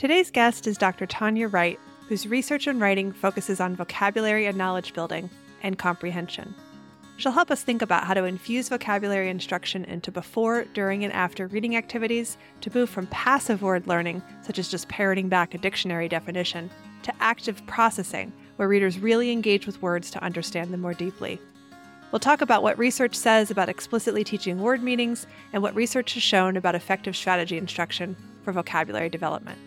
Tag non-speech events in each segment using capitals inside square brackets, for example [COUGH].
Today's guest is Dr. Tanya Wright, whose research and writing focuses on vocabulary and knowledge building and comprehension. She'll help us think about how to infuse vocabulary instruction into before, during, and after reading activities to move from passive word learning, such as just parroting back a dictionary definition, to active processing, where readers really engage with words to understand them more deeply. We'll talk about what research says about explicitly teaching word meanings and what research has shown about effective strategy instruction for vocabulary development.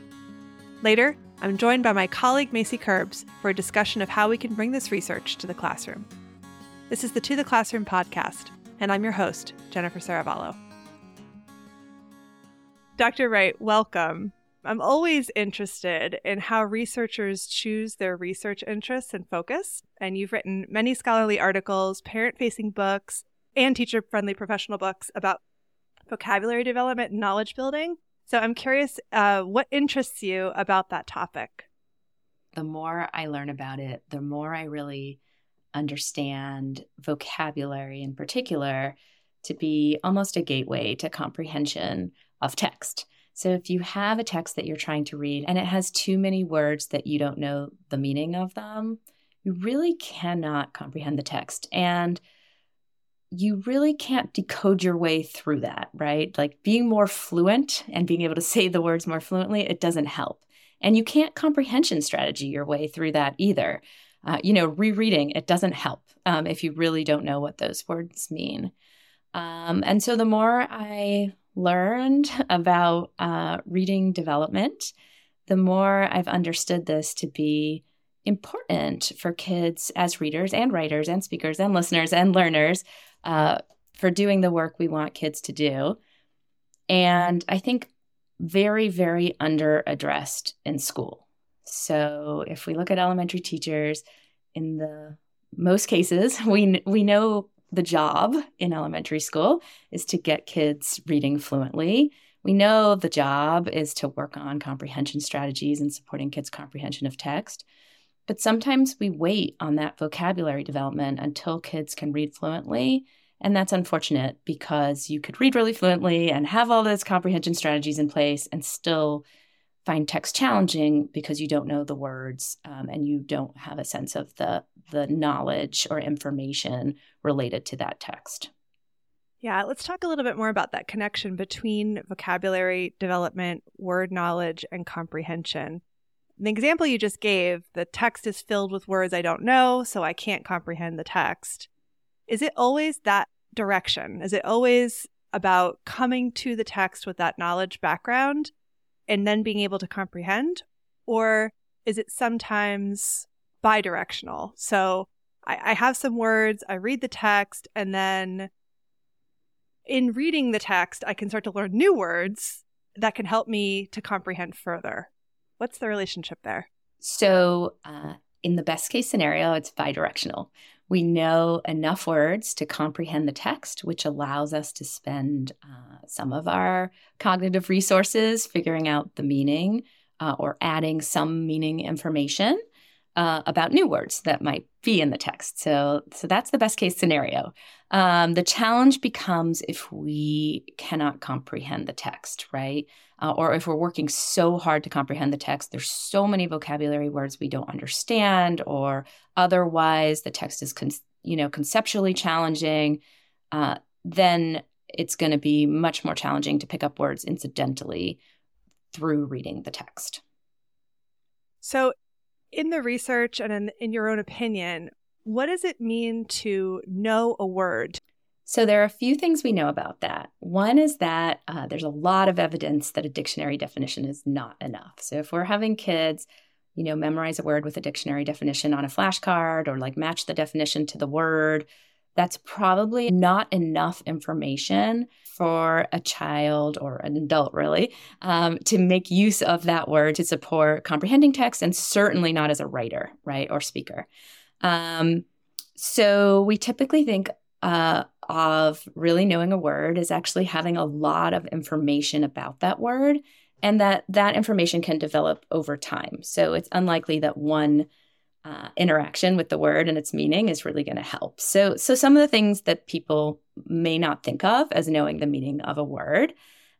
Later, I'm joined by my colleague Macie Kerbs for a discussion of how we can bring this research to the classroom. This is the To the Classroom podcast, and I'm your host, Jennifer Serravallo. Dr. Wright, welcome. I'm always interested in how researchers choose their research interests and focus. And you've written many scholarly articles, parent facing books, and teacher friendly professional books about vocabulary development and knowledge building. So I'm curious uh, what interests you about that topic? The more I learn about it, the more I really understand vocabulary in particular to be almost a gateway to comprehension of text. So if you have a text that you're trying to read and it has too many words that you don't know the meaning of them, you really cannot comprehend the text. And you really can't decode your way through that, right? Like being more fluent and being able to [LAUGHS] say the words more fluently, it doesn't help. And you can't comprehension strategy your way through that either. Uh, you know, rereading, it doesn't help um, if you really don't know what those words mean. Um, and so the more I learned about uh, reading development, the more I've understood this to be important for kids as readers and writers and speakers and listeners and learners uh, for doing the work we want kids to do. And I think very, very under addressed in school. So if we look at elementary teachers, in the most cases, [LAUGHS] we we know the job in elementary school is to get kids reading fluently. We know the job is to work on comprehension strategies and supporting kids' comprehension of text. But sometimes we wait on that vocabulary development until kids can read fluently. And that's unfortunate because you could read really fluently and have all those comprehension strategies in place and still find text challenging because you don't know the words um, and you don't have a sense of the the knowledge or information related to that text. Yeah, let's talk a little bit more about that connection between vocabulary development, word knowledge, and comprehension. The example you just gave, the text is filled with words I don't know, so I can't comprehend the text. Is it always that direction? Is it always about coming to the text with that knowledge background and then being able to comprehend? Or is it sometimes bidirectional? So I, I have some words, I read the text, and then in reading the text, I can start to learn new words that can help me to comprehend further. What's the relationship there? So, uh, in the best case scenario, it's bidirectional. We know enough words to comprehend the text, which allows us to spend uh, some of our cognitive resources figuring out the meaning uh, or adding some meaning information uh, about new words that might be in the text. So, so that's the best case scenario. Um, the challenge becomes if we cannot comprehend the text, right? Uh, or if we're working so hard to comprehend the text, there's so many vocabulary words we don't understand, or otherwise the text is, con- you know, conceptually challenging. Uh, then it's going to be much more challenging to pick up words incidentally through reading the text. So, in the research and in, in your own opinion, what does it mean to know a word? So, there are a few things we know about that. One is that uh, there's a lot of evidence that a dictionary definition is not enough. So, if we're having kids, you know, memorize a word with a dictionary definition on a flashcard or like match the definition to the word, that's probably not enough information for a child or an adult, really, um, to make use of that word to support comprehending text, and certainly not as a writer, right, or speaker. Um, so we typically think uh, of really knowing a word is actually having a lot of information about that word, and that that information can develop over time. So it's unlikely that one uh, interaction with the word and its meaning is really going to help. So, so some of the things that people may not think of as knowing the meaning of a word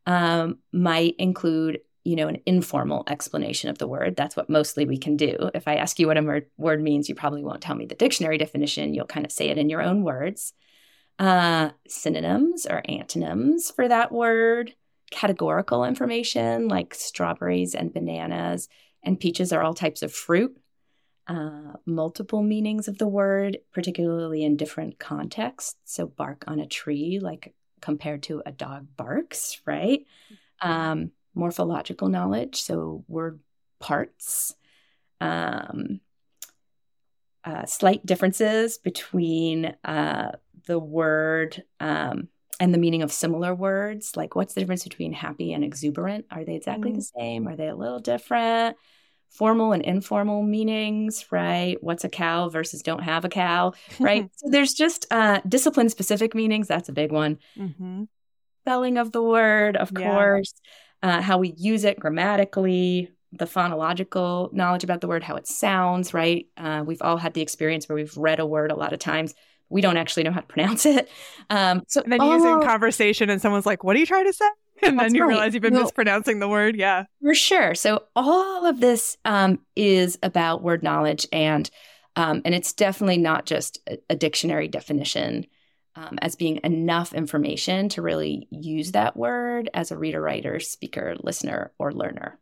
um, might include you know, an informal explanation of the word. That's what mostly we can do. If I ask you what a word means, you probably won't tell me the dictionary definition. You'll kind of say it in your own words. Uh, synonyms or antonyms for that word, categorical information like strawberries and bananas and peaches are all types of fruit. Uh, multiple meanings of the word, particularly in different contexts. So, bark on a tree, like compared to a dog barks, right? Mm-hmm. Um, morphological knowledge, so word parts, um, uh, slight differences between uh, the word um, and the meaning of similar words. Like, what's the difference between happy and exuberant? Are they exactly mm. the same? Are they a little different? Formal and informal meanings, right? What's a cow versus don't have a cow, right? [LAUGHS] so there's just uh, discipline specific meanings. That's a big one. Mm-hmm. Spelling of the word, of yeah. course uh, how we use it grammatically, the phonological knowledge about the word, how it sounds, right? Uh, we've all had the experience where we've read a word a lot of times. We don't actually know how to pronounce it. Um, so and then all, using conversation, and someone's like, "What are you trying to say?" [LAUGHS] And then you right. realize you've been well, mispronouncing the word. Yeah, for sure. So all of this um, is about word knowledge, and um, and it's definitely not just a, a dictionary definition um, as being enough information to really use that word as a reader, writer, speaker, listener, or learner.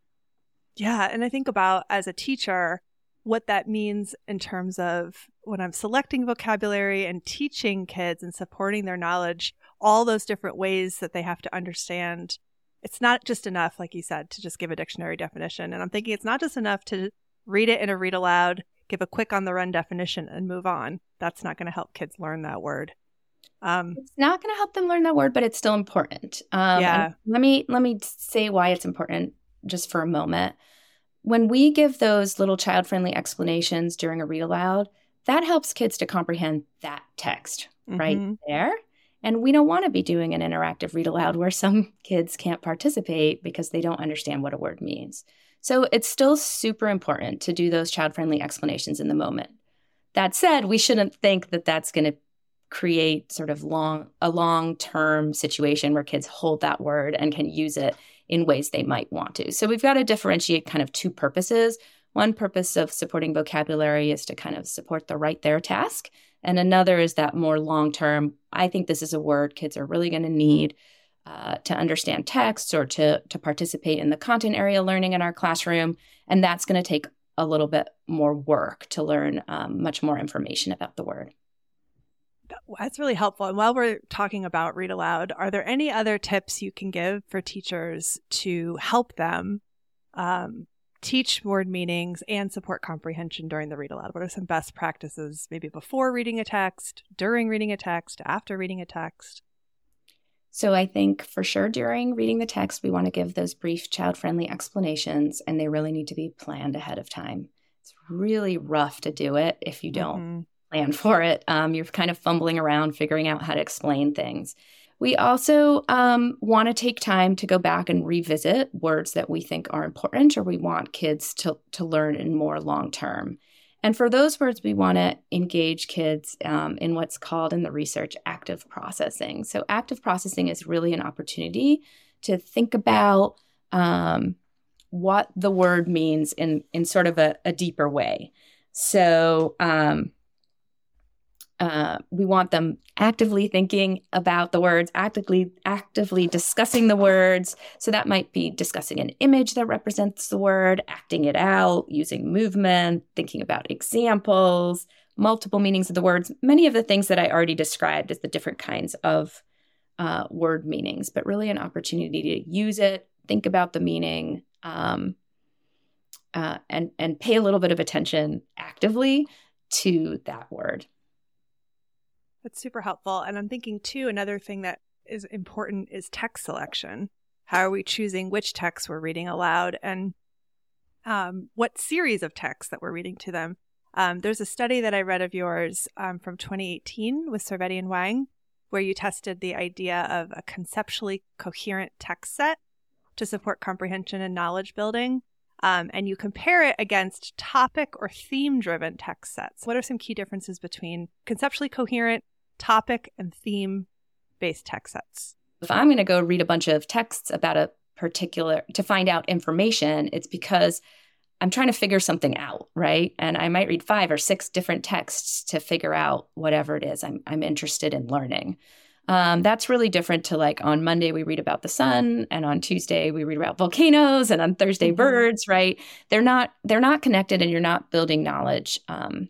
Yeah. And I think about as a teacher, what that means in terms of when I'm selecting vocabulary and teaching kids and supporting their knowledge, all those different ways that they have to understand. It's not just enough, like you said, to just give a dictionary definition. And I'm thinking it's not just enough to read it in a read aloud, give a quick on the run definition, and move on. That's not going to help kids learn that word. Um, it's not going to help them learn that word, but it's still important. Um, yeah. Let me let me say why it's important just for a moment. When we give those little child friendly explanations during a read aloud, that helps kids to comprehend that text mm-hmm. right there. And we don't want to be doing an interactive read aloud where some [LAUGHS] kids can't participate because they don't understand what a word means. So it's still super important to do those child friendly explanations in the moment. That said, we shouldn't think that that's going to create sort of long a long-term situation where kids hold that word and can use it in ways they might want to. So we've got to differentiate kind of two purposes. One purpose of supporting vocabulary is to kind of support the right there task, and another is that more long-term, I think this is a word kids are really going to need uh, to understand texts or to to participate in the content area learning in our classroom, and that's going to take a little bit more work to learn um, much more information about the word. That's really helpful. And while we're talking about read aloud, are there any other tips you can give for teachers to help them um, teach word meanings and support comprehension during the read aloud? What are some best practices, maybe before reading a text, during reading a text, after reading a text? So I think for sure during reading the text, we want to give those brief child friendly explanations, and they really need to be planned ahead of time. It's really rough to do it if you don't. Mm-hmm plan for it. Um, you're kind of fumbling around figuring out how to explain things. We also um, want to take time to go back and revisit words that we think are important or we want kids to, to learn in more long term. And for those words, we want to engage kids um, in what's called in the research active processing. So, active processing is really an opportunity to think about um, what the word means in, in sort of a, a deeper way. So, um, uh, we want them actively thinking about the words, actively actively discussing the words. So that might be discussing an image that represents the word, acting it out, using movement, thinking about examples, multiple meanings of the words. Many of the things that I already described as the different kinds of uh, word meanings, but really an opportunity to use it, think about the meaning, um, uh, and and pay a little bit of attention actively to that word. That's super helpful. And I'm thinking too, another thing that is important is text selection. How are we choosing which text we're reading aloud and um, what series of texts that we're reading to them? Um, there's a study that I read of yours um, from 2018 with Cervetti and Hwang, where you tested the idea of a conceptually coherent text set to support comprehension and knowledge building. Um, and you compare it against topic or theme driven text sets. What are some key differences between conceptually coherent topic and theme based text sets. If I'm going to go read a bunch of texts about a particular to find out information, it's because I'm trying to figure something out, right? And I might read five or six different texts to figure out whatever it is I'm, I'm interested in learning. Um, that's really different to like on Monday we read about the sun, and on Tuesday we read about volcanoes, and on Thursday mm-hmm. birds. Right? They're not they're not connected, and you're not building knowledge um,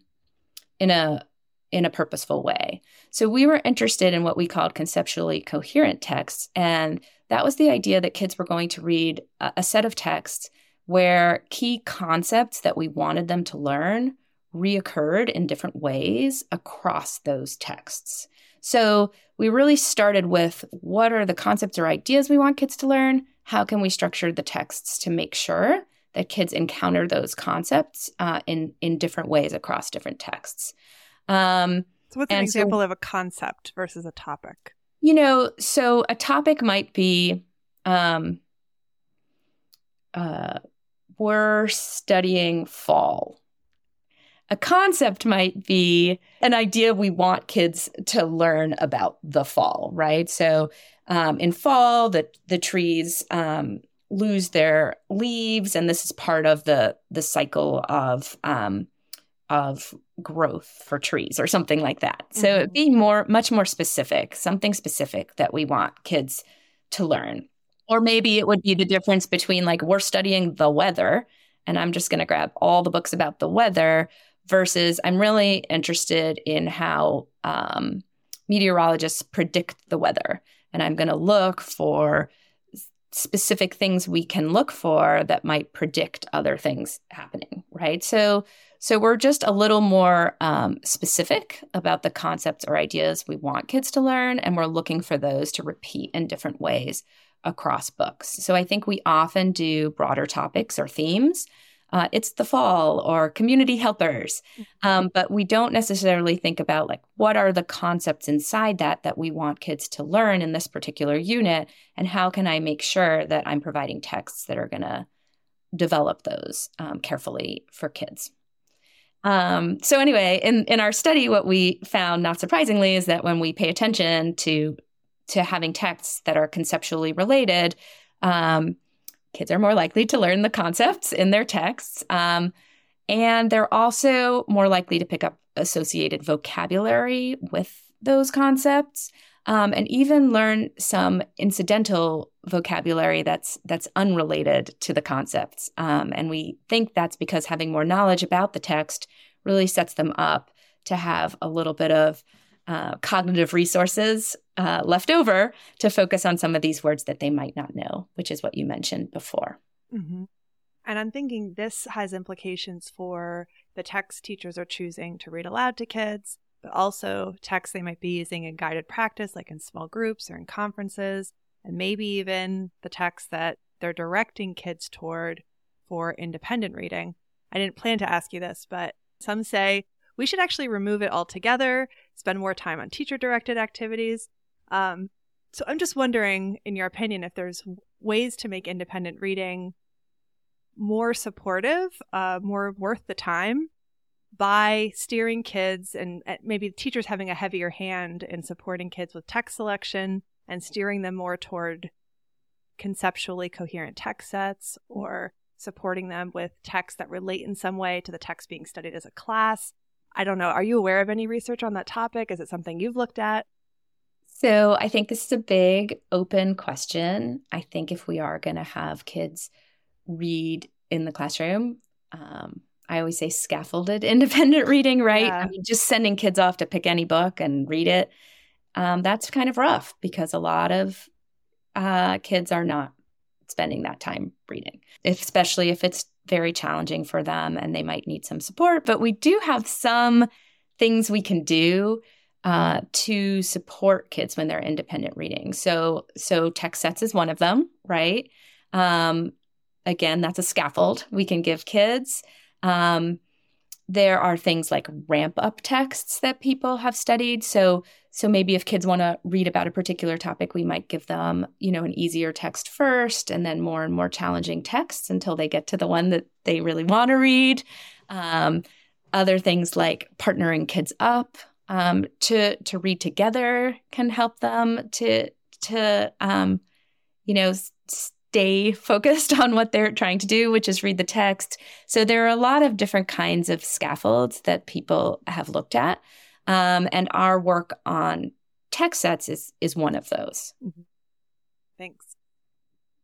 in a in a purposeful way. So we were interested in what we called conceptually coherent texts, and that was the idea that kids were going to read a, a set of texts where key concepts that we wanted them to learn reoccurred in different ways across those texts. So we really started with what are the concepts or ideas we want kids to learn? How can we structure the texts to make sure that kids encounter those concepts uh, in in different ways across different texts? Um, so, what's an example so, of a concept versus a topic? You know, so a topic might be um, uh, we're studying fall. A concept might be an idea we want kids to learn about the fall, right? So um, in fall, the the trees um, lose their leaves, and this is part of the the cycle of um, of growth for trees or something like that. Mm-hmm. So be more, much more specific, something specific that we want kids to learn. Or maybe it would be the difference between like we're studying the weather and I'm just going to grab all the books about the weather versus I'm really interested in how um, meteorologists predict the weather. And I'm going to look for specific things we can look for that might predict other things happening, right? So, so we're just a little more um, specific about the concepts or ideas we want kids to learn, and we're looking for those to repeat in different ways across books. So I think we often do broader topics or themes. Uh, it's the fall or community helpers. Mm-hmm. Um, but we don't necessarily think about like what are the concepts inside that that we want kids to learn in this particular unit, and how can I make sure that I'm providing texts that are going to develop those um, carefully for kids. Um, so anyway, in in our study, what we found, not surprisingly, is that when we pay attention to to having texts that are conceptually related, um, kids are more likely to learn the concepts in their texts. Um, and they're also more likely to pick up associated vocabulary with those concepts. Um, and even learn some incidental vocabulary that's that's unrelated to the concepts. Um, and we think that's because having more knowledge about the text really sets them up to have a little bit of uh, cognitive resources uh, left over to focus on some of these words that they might not know, which is what you mentioned before. Mm-hmm. And I'm thinking this has implications for the text teachers are choosing to read aloud to kids, but also texts they might be using in guided practice, like in small groups or in conferences, and maybe even the text that they're directing kids toward for independent reading. I didn't plan to ask you this, but some say we should actually remove it altogether, spend more time on teacher directed activities. Um, so I'm just wondering, in your opinion, if there's ways to make independent reading more supportive, uh, more worth the time by steering kids and maybe teachers having a heavier hand in supporting kids with text selection and steering them more toward conceptually coherent text sets or supporting them with texts that relate in some way to the text being studied as a class. I don't know. Are you aware of any research on that topic? Is it something you've looked at? So I think this is a big open question. I think if we are going to have kids read in the classroom, um, I always say scaffolded [LAUGHS] independent reading, right? Yeah. I mean, just sending kids off to pick any book and read it. Um, that's kind of rough because a lot of uh, kids are not spending that time reading, especially if it's very challenging for them and they might need some support. But we do have some things we can do uh, to support kids when they're independent reading. So, so text sets is one of them, right? Um, again, that's a scaffold we can give kids. Um, there are things like ramp up texts that people have studied. So, so maybe if kids want to read about a particular topic, we might give them, you know, an easier text first and then more and more challenging texts until they get to the one that they really want to read. Um, other things like partnering kids up um, to to read together can help them to to um, you know s- stay focused [LAUGHS] on what they're trying to do, which is read the text. So there are a lot of different kinds of scaffolds that people have looked at. Um, and our work on text sets is, is one of those. Mm-hmm. Thanks.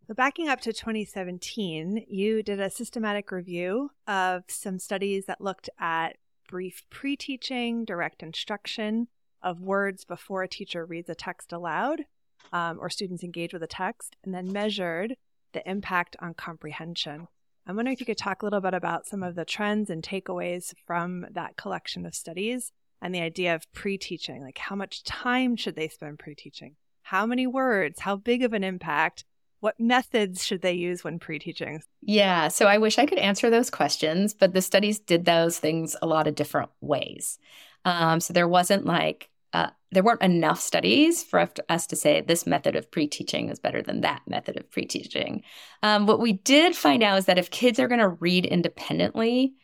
So, backing up to 2017, you did a systematic review of some studies that looked at brief pre teaching, direct instruction of words before a teacher reads a text aloud um, or students engage with a text, and then measured the impact on comprehension. I'm wondering if you could talk a little bit about some of the trends and takeaways from that collection of studies and the idea of pre teaching. Like, how much time should they spend pre teaching? How many words? How big of an impact? What methods should they use when pre teaching? Yeah, so I wish I could answer those questions, but the studies did those things a lot of different ways. Um, so there wasn't like uh, there weren't enough studies for us to say this method of pre teaching is better than that method of pre teaching. Um, what we did find out is that if kids are going to read independently,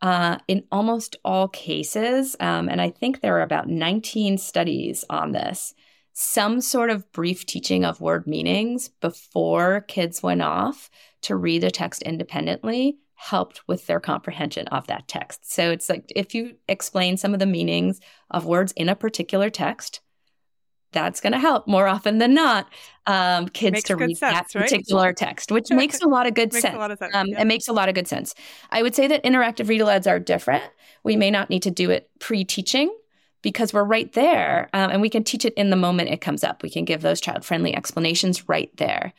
uh, in almost all cases, um, and I think there are about 19 studies on this, some sort of brief teaching of word meanings before kids went off to read a text independently helped with their comprehension of that text. So it's like if you explain some of the meanings of words in a particular text, that's going to help more often than not um, kids makes to read sense, that particular right? text, which makes a lot of good sense. Of sense um, yeah. It makes a lot of good sense. I would say that interactive read alouds are different. We may not need to do it pre-teaching because we're right there um, and we can teach it in the moment it comes up. We can give those child-friendly explanations right there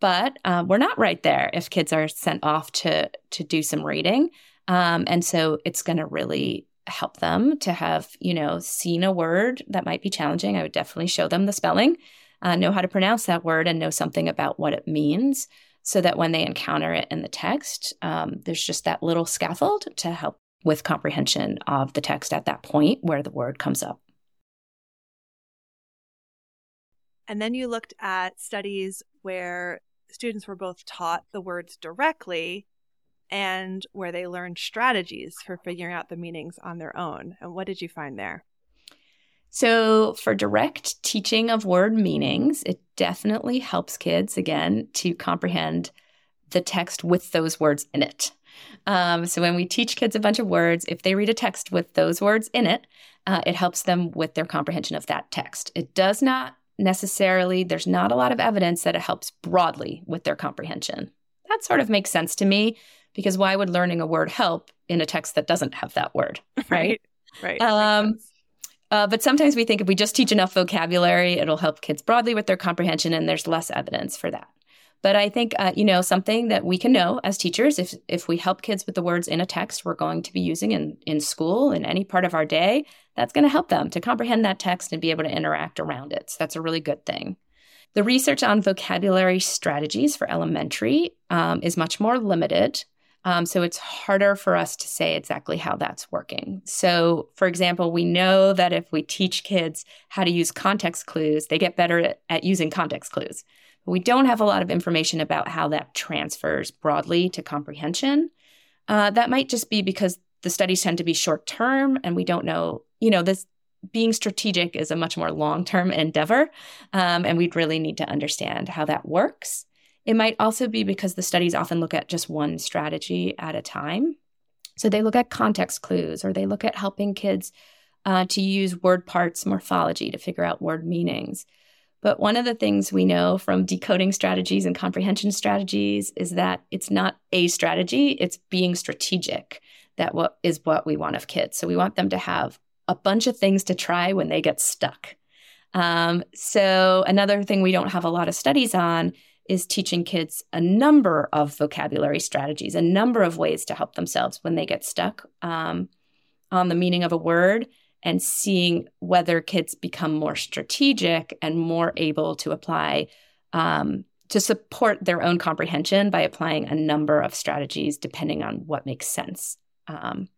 but uh, we're not right there if kids are sent off to to do some reading. Um, and so it's going to really help them to have you know seen a word that might be challenging. I would definitely show them the spelling uh, know how to pronounce that word and know something about what it means so that when they encounter it in the text um, there's just that little scaffold to help with comprehension of the text at that point where the word comes up. And then you looked at studies where students were both taught the words directly and where they learned strategies for figuring out the meanings on their own. And what did you find there? So, for direct teaching of word meanings, it definitely helps kids, again, to comprehend the text with those words in it. Um, so, when we teach kids a bunch of words, if they read a text with those words in it, uh, it helps them with their comprehension of that text. It does not necessarily, there's not a lot of evidence that it helps broadly with their comprehension. That sort of makes sense to me because why would learning a word help in a text that doesn't have that word? [LAUGHS] Right. Right. Um, uh, but sometimes we think if we just teach enough vocabulary, it'll help kids broadly with their comprehension, and there's less evidence for that. But I think uh, you know something that we can know as teachers if if we help kids with the words in a text we're going to be using in in school in any part of our day, that's going to help them to comprehend that text and be able to interact around it. So that's a really good thing. The research on vocabulary strategies for elementary um, is much more limited. Um, so it's harder for us to say exactly how that's working. So, for example, we know that if we teach kids how to use context clues, they get better at, at using context clues. We don't have a lot of information about how that transfers broadly to comprehension. Uh, that might just be because the studies tend to be short term and we don't know, you know, this being strategic is a much more long term endeavor. Um, and we'd really need to understand how that works. It might also be because the studies often look at just one strategy at a time. So they look at context clues or they look at helping kids uh, to use word parts morphology to figure out word meanings. But one of the things we know from decoding strategies and comprehension strategies is that it's not a strategy, it's being strategic. That what is what we want of kids. So we want them to have a bunch of things to try when they get stuck. Um, so another thing we don't have a lot of studies on is teaching kids a number of vocabulary strategies, a number of ways to help themselves when they get stuck um, on the meaning of a word and seeing whether kids become more strategic and more able to apply um, to support their own comprehension by applying a number of strategies depending on what makes sense. Um,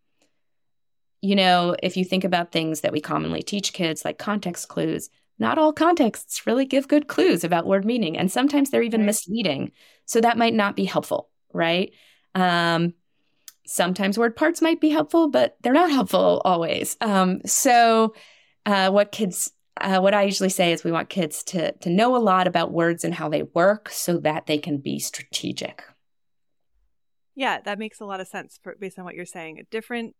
you know, if you think about things that we commonly teach kids, like context clues, not all contexts really give good clues about word meaning, and sometimes they're even right. misleading. So that might not be helpful, right? Um, sometimes word parts might be helpful, but they're not helpful always. Um, so, uh, what kids uh, what I usually say is we want kids to to know a lot about words and how they work so that they can be strategic. Yeah, that makes a lot of sense for, based on what you're saying. Different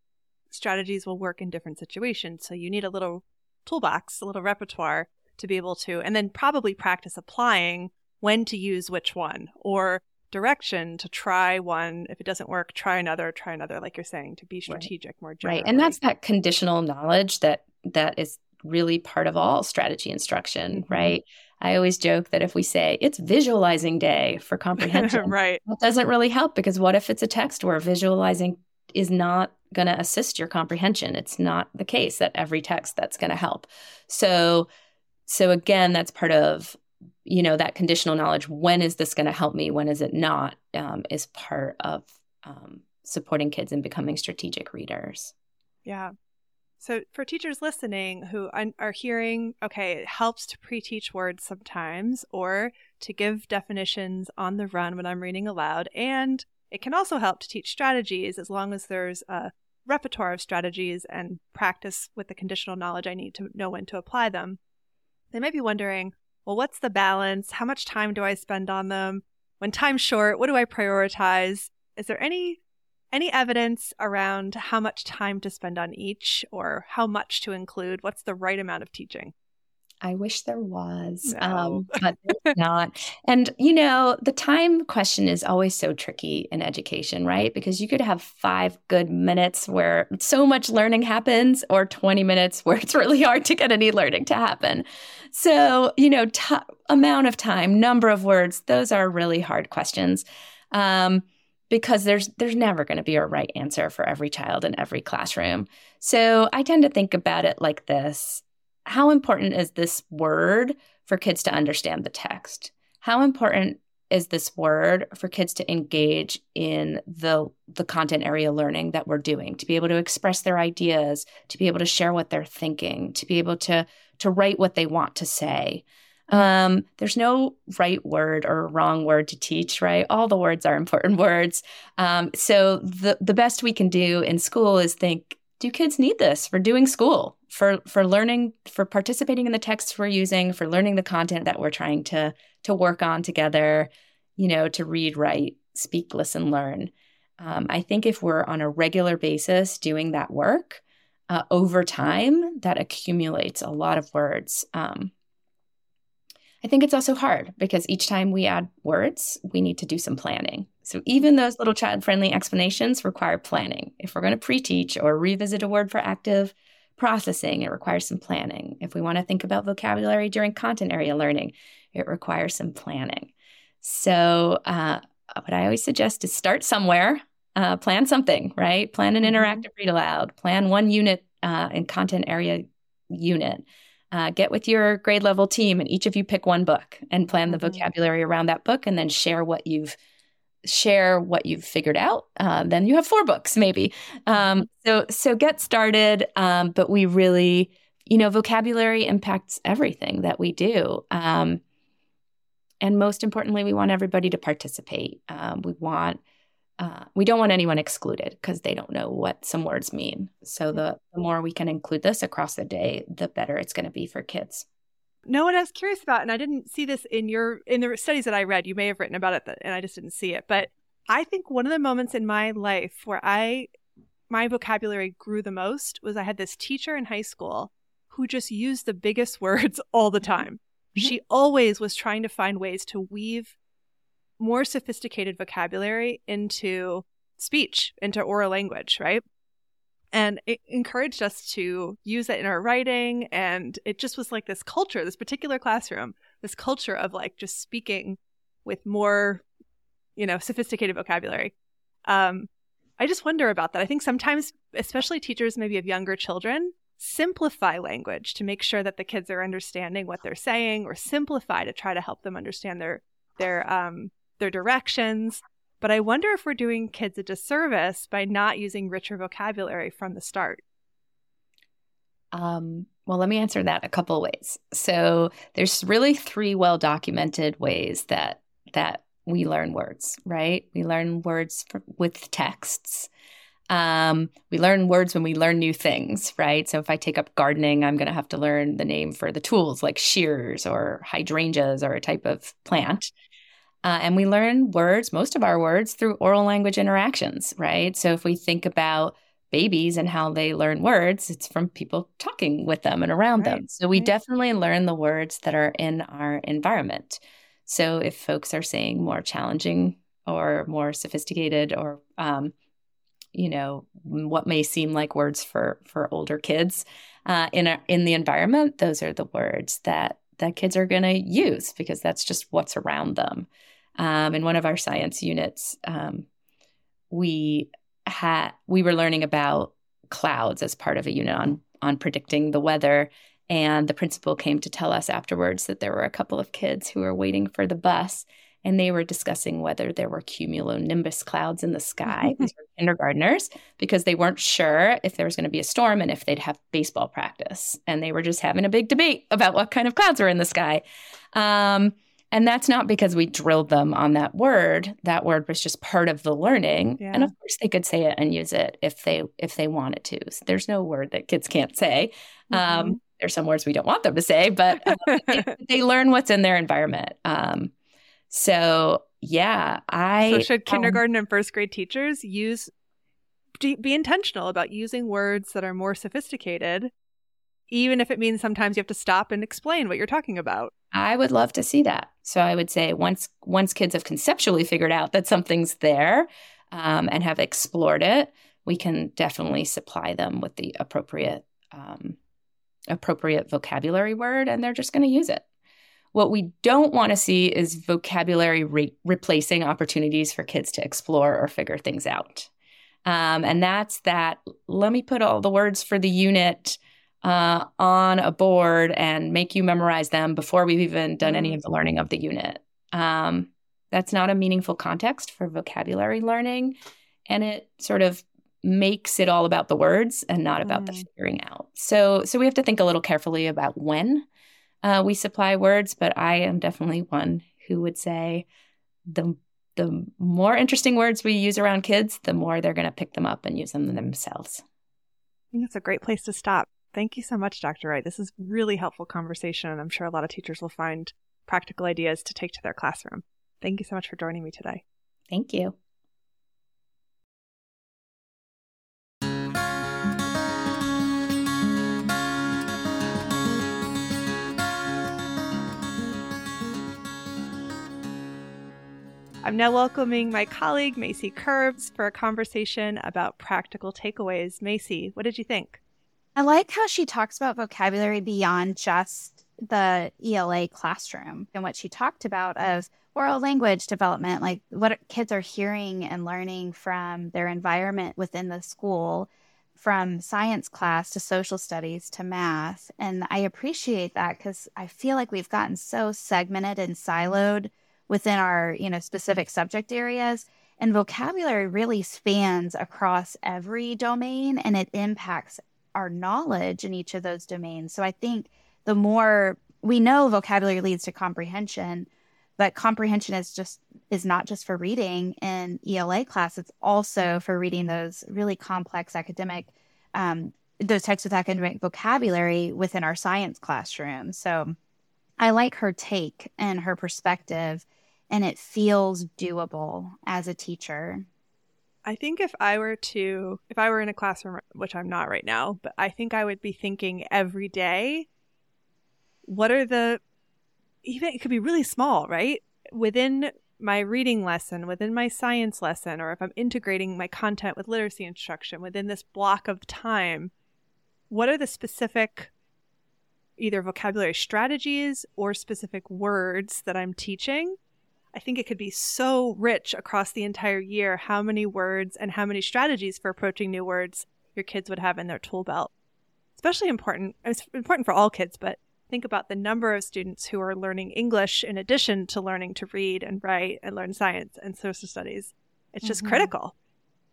strategies will work in different situations, so you need a little toolbox, a little repertoire to be able to, and then probably practice applying when to use which one or direction to try one. If it doesn't work, try another, try another, like you're saying, to be strategic right. more generally. Right. And that's that conditional knowledge that that is really part of all strategy instruction, mm-hmm. right? I always joke that if we say it's visualizing day for [LAUGHS] comprehension, right. that doesn't really help because what if it's a text where visualizing is not going to assist your comprehension? It's not the case that every text that's going to help. So so again, that's part of you know that conditional knowledge when is this going to help me? When is it not? Um, is part of um, supporting kids and becoming strategic readers. Yeah. So for teachers listening who are hearing okay it helps to pre-teach words sometimes or to give definitions on the run when i'm reading aloud and it can also help to teach strategies as long as there's a repertoire of strategies and practice with the conditional knowledge i need to know when to apply them. They might be wondering well, what's the balance? How much time do I spend on them? When time's short, what do I prioritize? Is there any any evidence around how much time to spend on each or how much to include? What's the right amount of teaching? I wish there was, no. um, [LAUGHS] but not. And, you know, the time question is always so tricky in education, right? Because you could have five good minutes where so much learning happens, or 20 minutes where it's really hard to get any learning to happen. So, you know, t- amount of time, number of words, those are really hard questions. Um, because there's there's never going to be a right answer for every child in every classroom. So I tend to think about it like this how important is this word for kids to understand the text? How important is this word for kids to engage in the the content area learning that we're doing to be able to express their ideas to be able to share what they're thinking to be able to to write what they want to say. Um, there's no right word or wrong word to teach right? All the words are [LAUGHS] important words. Um, so the the best we can do in school is think do kids need this for doing school for for learning for participating in the texts we're using for learning the content that we're trying to to work on together you know to read write speak listen learn um, i think if we're on a regular basis doing that work uh, over time that accumulates a lot of words um, I think it's also hard because each time we add words, we need to do some planning. So even those little child friendly explanations require planning. If we're going to pre teach or revisit a word for active processing, it requires some planning. If we want to think about vocabulary during content area learning, it requires some planning. So, uh, what I always suggest is start somewhere, uh, plan something, right? Plan an mm-hmm. interactive read aloud, plan one unit uh, in content area unit uh, get with your grade level team and each of you pick one book and plan the mm-hmm. vocabulary around that book and then share what you've share what you've figured out uh, then you have four books maybe um, so so get started um, but we really you know vocabulary impacts everything that we do um, and most importantly we want everybody to participate um, we want uh, we don't want anyone excluded because they don't know what some words mean. So the, the more we can include this across the day, the better it's going to be for kids. No, what I was curious about, and I didn't see this in your in the studies that I read. You may have written about it, and I just didn't see it. But I think one of the moments in my life where I my vocabulary grew the most was I had this teacher in high school who just used the biggest [LAUGHS] words all the time. Mm-hmm. She always was trying to find ways to weave more sophisticated vocabulary into speech, into oral language, right? And it encouraged us to use it in our writing. And it just was like this culture, this particular classroom, this culture of like just speaking with more, you know, sophisticated vocabulary. Um, I just wonder about that. I think sometimes, especially teachers maybe of younger children, simplify language to make sure that the kids are understanding what they're saying or simplify to try to help them understand their their um, their directions. But I wonder if we're doing kids a disservice by not using richer vocabulary from the start. Um, well, let me answer that a couple ways. So there's really three well documented ways that that we learn words, right? We learn words for, with texts. Um, we learn words when we learn new things, right? So if I take up gardening, I'm going to have to learn the name for the tools like shears or hydrangeas or a type of plant. Uh, and we learn words, most of our words, through oral language interactions, right? So if we think about babies and how they learn words, it's from people talking with them and around right. them. So we right. definitely learn the words that are in our environment. So if folks are saying more challenging or more sophisticated or um, you know what may seem like words for for older kids uh, in a, in the environment those are the words that that kids are going to use because that's just what's around them um, in one of our science units um, we had we were learning about clouds as part of a unit on on predicting the weather and the principal came to tell us afterwards that there were a couple of kids who were waiting for the bus and they were discussing whether there were cumulonimbus clouds in the sky. [LAUGHS] These were kindergartners because they weren't sure if there was going to be a storm and if they'd have baseball practice. And they were just having a big debate about what kind of clouds were in the sky. Um, and that's not because we drilled them on that word. That word was just part of the learning. Yeah. And of course they could say it and use it if they if they wanted to. So there's no word that kids can't say. Mm-hmm. Um, there's some words we don't want them to say, but uh, [LAUGHS] they, they, learn what's in their environment. Um, so yeah, I. So should um, kindergarten um, and first grade teachers use be intentional about using words that are more sophisticated, even if it means sometimes you have to stop and explain what you're talking about. I would love to see that. So I would say once once kids have conceptually figured out that something's there um, and have explored it, we can definitely supply them with the appropriate um, appropriate vocabulary word, and they're just going to use it. What we don't want to see is vocabulary re- replacing opportunities for kids to explore or figure things out. Um, and that's that let me put all the words for the unit uh, on a board and make you memorize them before we've even done any of the learning of the unit. Um, that's not a meaningful context for vocabulary learning. And it sort of makes it all about the words and not about mm. the figuring out. So, so we have to think a little carefully about when uh, we supply words, but I am definitely one who would say the the more interesting words we use around kids, the more they're going to pick them up and use them themselves. I think that's a great place to stop. Thank you so much, Dr. Wright. This is really helpful conversation, and I'm sure a lot of teachers will find practical ideas to take to their classroom. Thank you so much for joining me today. Thank you. I'm now welcoming my colleague, Macie Kerbs, for a conversation about practical takeaways. Macie, what did you think? I like how she talks about vocabulary beyond just the ELA classroom and what she talked about of oral language development, like what kids are hearing and learning from their environment within the school, from science class to social studies to math. And I appreciate that because I feel like we've gotten so segmented and siloed within our, you know, specific subject areas. And vocabulary really spans across every domain and it impacts our knowledge in each of those domains. So I think the more we know vocabulary leads to comprehension, but comprehension is just is not just for reading in ELA class, it's also for reading those really complex academic um, those texts of academic vocabulary within our science classroom. So I like her take and her perspective and it feels doable as a teacher. I think if I were to, if I were in a classroom, which I'm not right now, but I think I would be thinking every day, what are the, even it could be really small, right? Within my reading lesson, within my science lesson, or if I'm integrating my content with literacy instruction within this block of time, what are the specific either vocabulary strategies or specific words that I'm teaching I think it could be so rich across the entire year how many words and how many strategies for approaching new words your kids would have in their tool belt. Especially important, it's important for all kids, but think about the number of students who are learning English in addition to learning to read and write and learn science and social studies. It's just mm-hmm. critical.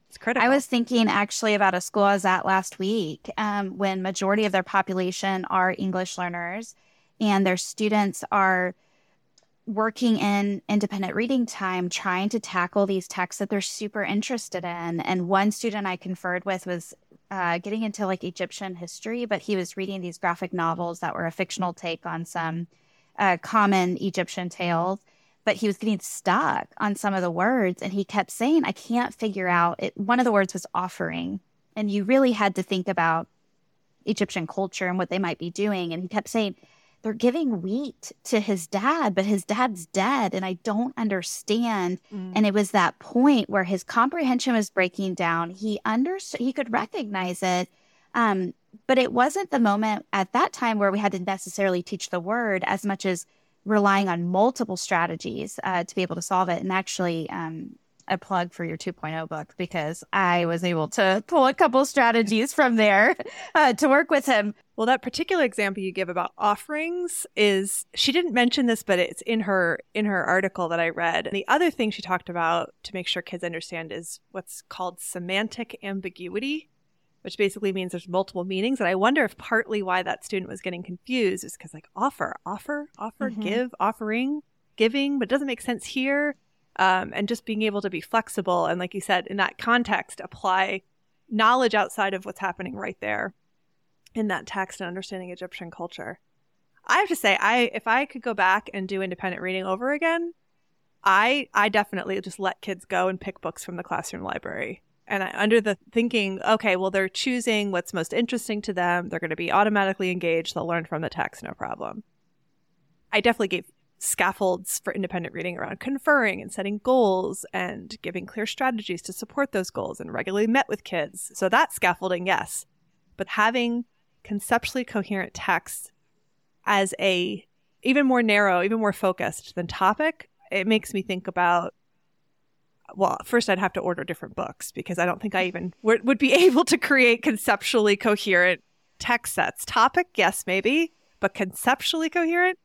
It's critical. I was thinking actually about a school I was at last week um, when majority of their population are English learners and their students are working in independent reading time, trying to tackle these texts that they're super interested in. And one student I conferred with was uh, getting into like Egyptian history, but he was reading these graphic novels that were a fictional take on some uh, common Egyptian tales. But he was getting stuck on some of the words, and he kept saying, "I can't figure out." It. One of the words was offering, and you really had to think about Egyptian culture and what they might be doing. And he kept saying, they're giving wheat to his dad, but his dad's dead and I don't understand. Mm. And it was that point where his comprehension was breaking down. He understood, he could recognize it. Um, but it wasn't the moment at that time where we had to necessarily teach the word as much as relying on multiple strategies uh, to be able to solve it. And actually, um, a plug for your 2.0 book because I was able to pull a couple strategies from there uh, to work with him. Well, that particular example you give about offerings is she didn't mention this, but it's in her in her article that I read. And the other thing she talked about to make sure kids understand is what's called semantic ambiguity, which basically means there's multiple meanings. And I wonder if partly why that student was getting confused is because like offer, offer, offer, mm-hmm. give, offering, giving, but it doesn't make sense here um, and just being able to be flexible and like you said in that context apply knowledge outside of what's happening right there in that text and understanding egyptian culture. I have to say i if i could go back and do independent reading over again i i definitely just let kids go and pick books from the classroom library. And I, under the thinking okay well they're choosing what's most interesting to them they're going to be automatically engaged they'll learn from the text no problem. I definitely gave scaffolds for independent reading around conferring and setting goals and giving clear strategies to support those goals and regularly met with kids. So that scaffolding, yes. But having conceptually coherent text as a even more narrow, even more focused than topic, it makes me think about well, first I'd have to order different books because I don't think I even w- would be [LAUGHS] able to create conceptually coherent text sets. Topic, yes, maybe, but conceptually coherent,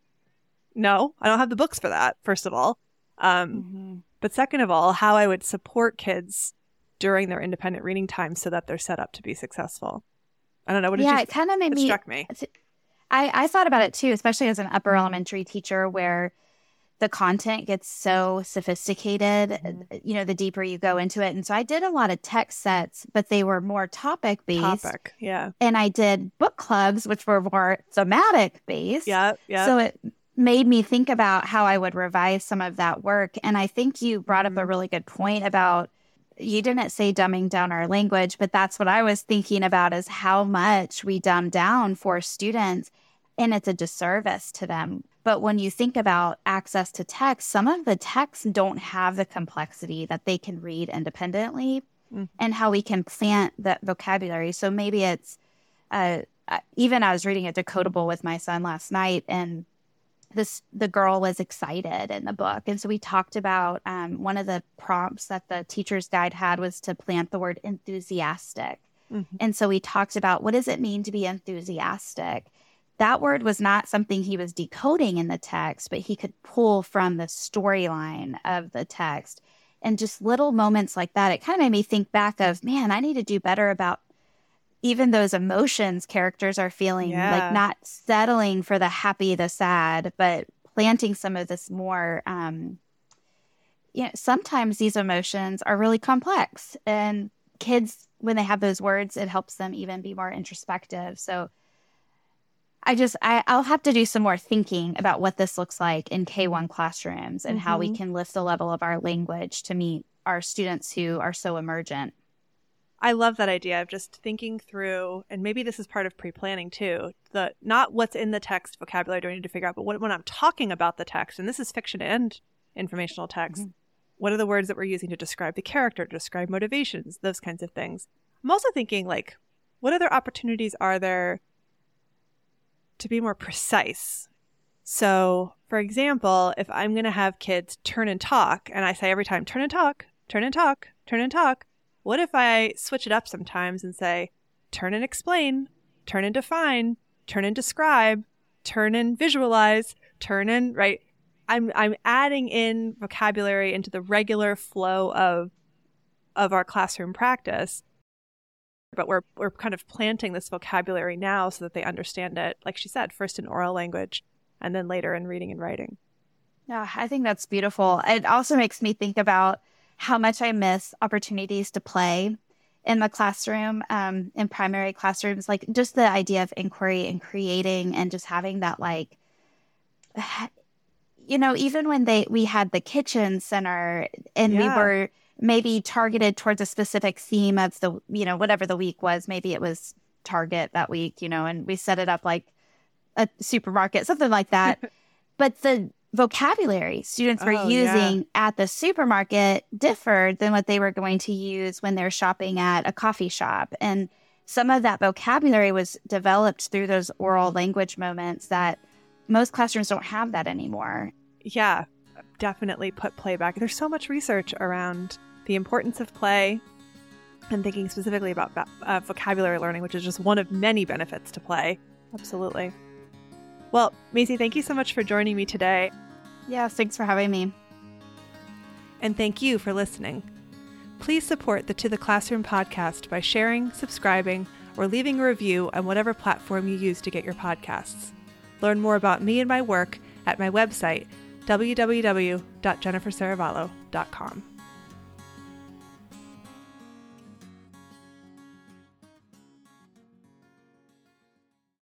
no, I don't have the books for that, first of all. Um, mm-hmm. But second of all, how I would support kids during their independent reading time so that they're set up to be successful. I don't know. What did yeah, you, it kind of made me. struck me. I, I thought about it too, especially as an upper elementary teacher where the content gets so sophisticated, mm-hmm. you know, the deeper you go into it. And so I did a lot of text sets, but they were more topic based. Topic, yeah. And I did book clubs, which were more thematic based. Yeah, yeah. So it made me think about how I would revise some of that work. And I think you brought up a mm-hmm. really good point about you didn't say dumbing down our language, but that's what I was thinking about is how much we dumb down for students and it's a disservice to them. But when you think about access to text, some of the texts don't have the complexity that they can read independently mm-hmm. and how we can plant that vocabulary. So maybe it's uh, even I was reading a decodable with my son last night and this the girl was excited in the book. And so we talked about um, one of the prompts that the teacher's guide had was to plant the word enthusiastic. Mm-hmm. and so we talked about what does it mean to be enthusiastic? That word was not something he was decoding in the text but he could pull from the storyline of the text. And just little moments like that it kind of made me think back of man i need to do better about even those emotions characters are feeling, yeah. like not settling for the happy, the sad, but planting some of this more. Um, you know, sometimes these emotions are really complex, and kids, when they have those words, it helps them even be more introspective. So, I just I, I'll have to do some more thinking about what this looks like in K1 classrooms and mm-hmm. how we mm-hmm. can lift the level of our language to meet our students who are so emergent. I love that idea of just thinking through, and maybe this is part of pre-planning too. The not what's in the text vocabulary do I need to figure out, but what, when I'm talking about the text, and this is fiction and informational text, mm-hmm. what are the words that we're using to describe the character, to describe motivations, those kinds of things. I'm also thinking like, what other opportunities are there to be more precise? So, for example, if I'm going to have kids turn and talk, and I say every time, turn and talk, turn and talk, turn and talk, what if I switch it up sometimes and say, turn and explain, turn and define, turn and describe, turn and visualize, turn and right? I'm I'm adding in vocabulary into the regular flow of of our classroom practice. But we're we're kind of planting this vocabulary now so that they understand it, like she said, first in oral language and then later in reading and writing. Yeah, I think that's beautiful. It also makes me think about how much I miss opportunities to play in the classroom, um, in primary classrooms, like just the idea of inquiry and creating and just having that like [SIGHS] you know, even when they we had the kitchen center and yeah. we were maybe targeted towards a specific theme of the, you know, whatever the week was, maybe it was Target that week, you know, and we set it up like a supermarket, something like that. [LAUGHS] but the vocabulary students were oh, using yeah. at the supermarket differed than what they were going to use when they're shopping at a coffee shop. And some of that vocabulary was developed through those oral language moments that most classrooms don't have that anymore. Yeah, definitely put play back. There's so much research around the importance of play and thinking specifically about uh, vocabulary learning, which is just one of many benefits to play. Absolutely. Well, Macie, thank you so much for joining me today. Yeah, thanks for having me. And thank you for listening. Please support the To the Classroom podcast by sharing, subscribing, or leaving a review on whatever platform you use to get your podcasts. Learn more about me and my work at my website, www.jenniferserravallo.com.